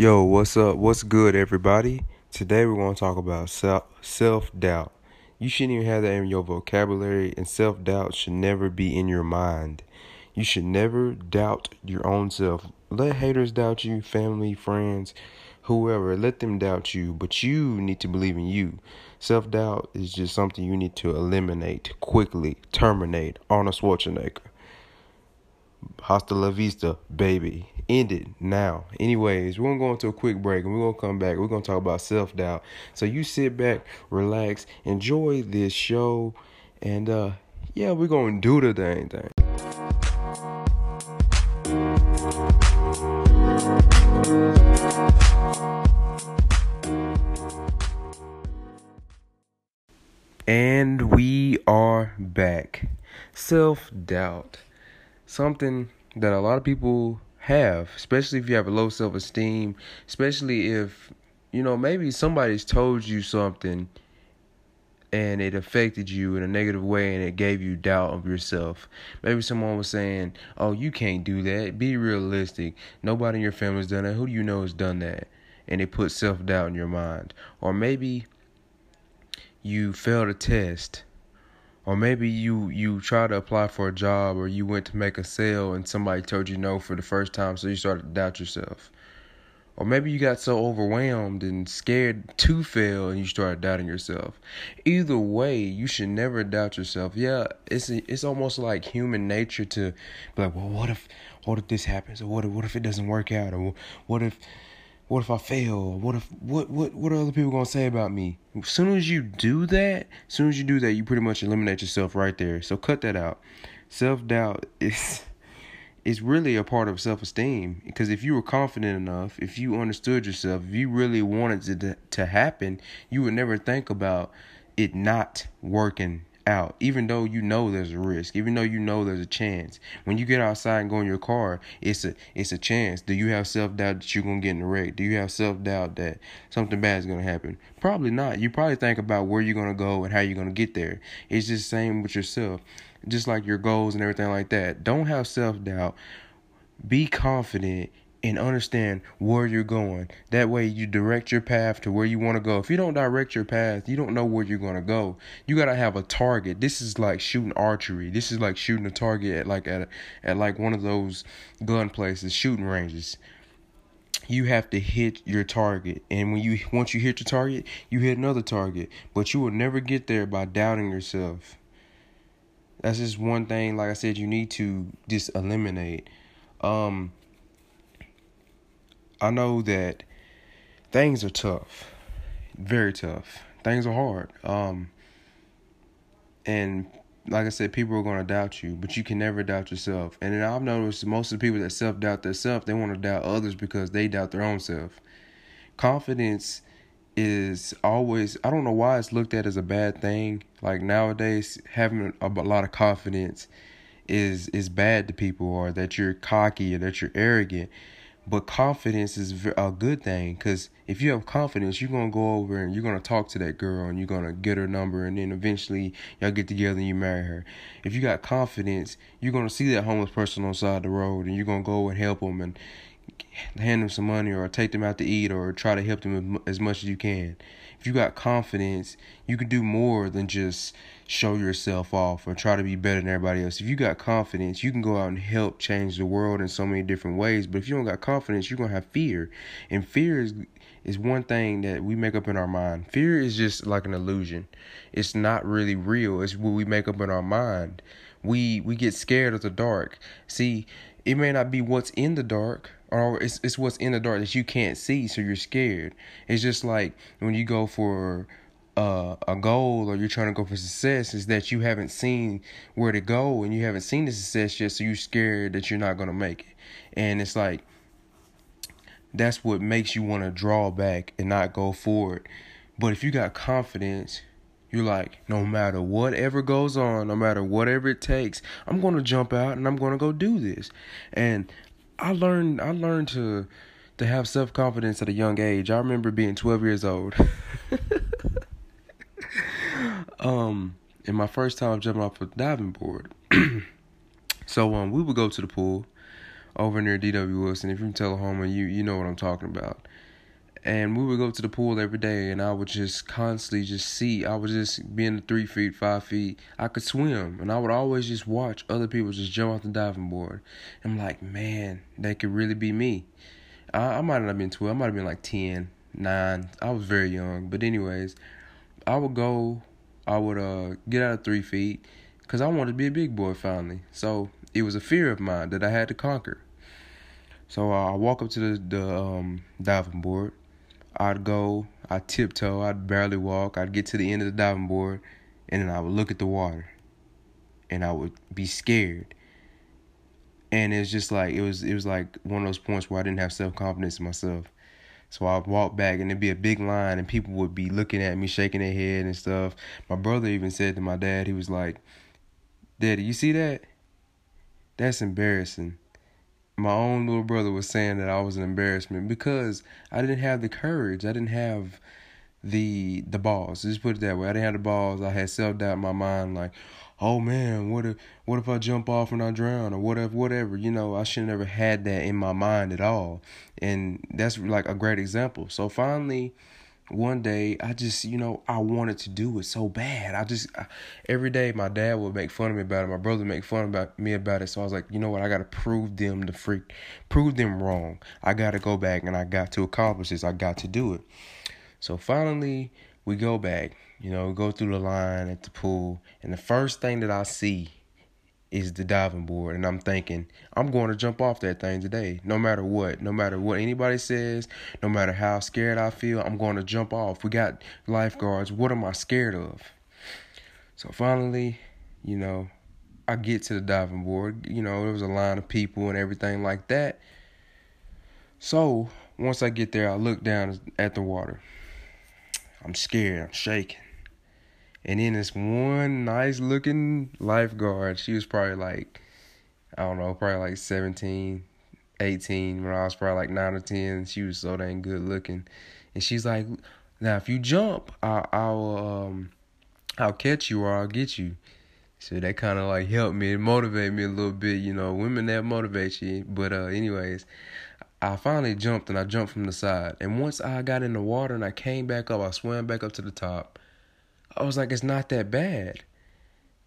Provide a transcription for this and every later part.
Yo, what's up? What's good, everybody? Today we're going to talk about self doubt. You shouldn't even have that in your vocabulary, and self doubt should never be in your mind. You should never doubt your own self. Let haters doubt you, family, friends, whoever. Let them doubt you, but you need to believe in you. Self doubt is just something you need to eliminate quickly, terminate. Arnold Schwarzenegger. Hasta la vista, baby. End it now. Anyways, we're gonna go into a quick break and we're gonna come back. We're gonna talk about self doubt. So you sit back, relax, enjoy this show, and uh yeah, we're gonna do the dang thing. And we are back. Self doubt something that a lot of people have, especially if you have a low self esteem, especially if, you know, maybe somebody's told you something and it affected you in a negative way and it gave you doubt of yourself. Maybe someone was saying, Oh, you can't do that. Be realistic. Nobody in your family's done that. Who do you know has done that? And it put self doubt in your mind. Or maybe you failed a test or maybe you you try to apply for a job or you went to make a sale and somebody told you no for the first time so you started to doubt yourself. Or maybe you got so overwhelmed and scared to fail and you started doubting yourself. Either way you should never doubt yourself. Yeah it's it's almost like human nature to be like well what if what if this happens? Or what if, what if it doesn't work out? Or what if what if I fail? What if what what what are other people gonna say about me? As soon as you do that, as soon as you do that, you pretty much eliminate yourself right there. So cut that out. Self doubt is is really a part of self esteem because if you were confident enough, if you understood yourself, if you really wanted it to to happen, you would never think about it not working out, even though you know there's a risk, even though you know there's a chance. When you get outside and go in your car, it's a it's a chance. Do you have self doubt that you're gonna get in a wreck? Do you have self doubt that something bad is gonna happen? Probably not. You probably think about where you're gonna go and how you're gonna get there. It's just the same with yourself, just like your goals and everything like that. Don't have self doubt. Be confident and understand where you're going. That way you direct your path to where you want to go. If you don't direct your path, you don't know where you're going to go. You got to have a target. This is like shooting archery. This is like shooting a target at like at a, at like one of those gun places, shooting ranges. You have to hit your target. And when you once you hit your target, you hit another target. But you will never get there by doubting yourself. That's just one thing like I said you need to just eliminate. Um I know that things are tough, very tough. Things are hard. Um, and like I said, people are going to doubt you, but you can never doubt yourself. And then I've noticed most of the people that self doubt themselves, they want to doubt others because they doubt their own self. Confidence is always, I don't know why it's looked at as a bad thing. Like nowadays, having a lot of confidence is is bad to people, or that you're cocky or that you're arrogant. But confidence is a good thing because if you have confidence, you're gonna go over and you're gonna talk to that girl and you're gonna get her number and then eventually y'all get together and you marry her. If you got confidence, you're gonna see that homeless person on the side of the road and you're gonna go and help them and hand them some money or take them out to eat or try to help them as much as you can. If you got confidence, you can do more than just show yourself off or try to be better than everybody else. If you got confidence, you can go out and help change the world in so many different ways. But if you don't got confidence, you're gonna have fear. And fear is is one thing that we make up in our mind. Fear is just like an illusion. It's not really real. It's what we make up in our mind. We we get scared of the dark. See, it may not be what's in the dark or it's it's what's in the dark that you can't see, so you're scared. It's just like when you go for uh, a goal or you're trying to go for success is that you haven't seen where to go and you haven't seen the success yet, so you're scared that you're not gonna make it. And it's like that's what makes you want to draw back and not go forward. But if you got confidence, you're like, no matter whatever goes on, no matter whatever it takes, I'm gonna jump out and I'm gonna go do this. And I learned I learned to to have self confidence at a young age. I remember being 12 years old. um, in my first time jumping off a diving board. so um, we would go to the pool. over near DW Wilson. If you're from Tullahoma, you you know what I'm talking about. And we would go to the pool every day, and I would just constantly just see. I would just be in three feet, five feet. I could swim, and I would always just watch other people just jump off the diving board. I'm like, man, that could really be me. I, I might not have been 12. I might have been like 10, 9. I was very young. But anyways, I would go. I would uh get out of three feet, cause I wanted to be a big boy finally. So it was a fear of mine that I had to conquer. So I walk up to the the um, diving board. I'd go, I'd tiptoe, I'd barely walk, I'd get to the end of the diving board, and then I would look at the water. And I would be scared. And it's just like it was it was like one of those points where I didn't have self confidence in myself. So I'd walk back and there'd be a big line and people would be looking at me, shaking their head and stuff. My brother even said to my dad, he was like, Daddy, you see that? That's embarrassing my own little brother was saying that I was an embarrassment because I didn't have the courage. I didn't have the the balls. Just put it that way. I didn't have the balls. I had self doubt in my mind, like, oh man, what if what if I jump off and I drown or whatever whatever. You know, I should never had that in my mind at all. And that's like a great example. So finally one day I just, you know, I wanted to do it so bad. I just I, every day my dad would make fun of me about it. My brother make fun about me about it. So I was like, you know what? I got to prove them the freak, prove them wrong. I got to go back and I got to accomplish this. I got to do it. So finally, we go back. You know, go through the line at the pool, and the first thing that I see is the diving board. And I'm thinking I'm going to jump off that thing today no matter what no matter what anybody says no matter how scared I feel I'm going to jump off. We got lifeguards. What am I scared of? So finally you know I get to the diving board. You know there was a line of people and everything like that. So once I get there I look down at the water. I'm scared. I'm shaking and then this one nice looking lifeguard, she was probably like, I don't know, probably like 17, 18, when I was probably like 9 or 10. She was so dang good looking. And she's like, now if you jump, I'll, I'll, um, I'll catch you or I'll get you. So that kind of like helped me and motivated me a little bit, you know, women that motivate you. But uh anyways, I finally jumped and I jumped from the side. And once I got in the water and I came back up, I swam back up to the top. I was like, it's not that bad.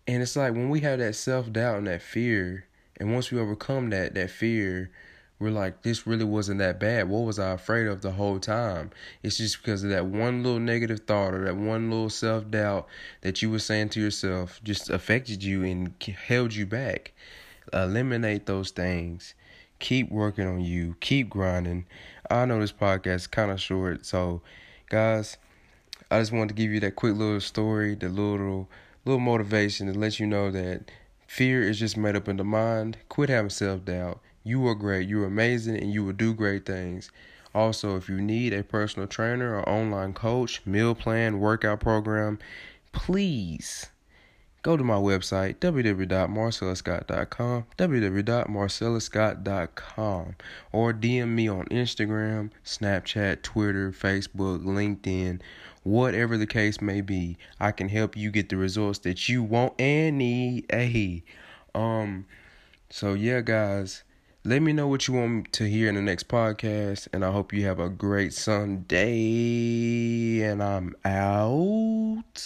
And it's like when we have that self doubt and that fear, and once we overcome that that fear, we're like, this really wasn't that bad. What was I afraid of the whole time? It's just because of that one little negative thought or that one little self doubt that you were saying to yourself just affected you and held you back. Eliminate those things. Keep working on you. Keep grinding. I know this podcast is kind of short, so guys I just wanted to give you that quick little story, the little little motivation to let you know that fear is just made up in the mind. Quit having self doubt. You are great. You're amazing, and you will do great things. Also, if you need a personal trainer or online coach, meal plan, workout program, please go to my website www.marcelluscott.com www.marcelluscott.com or DM me on Instagram, Snapchat, Twitter, Facebook, LinkedIn, whatever the case may be. I can help you get the results that you want and need. Hey, um, so yeah, guys. Let me know what you want to hear in the next podcast, and I hope you have a great Sunday. And I'm out.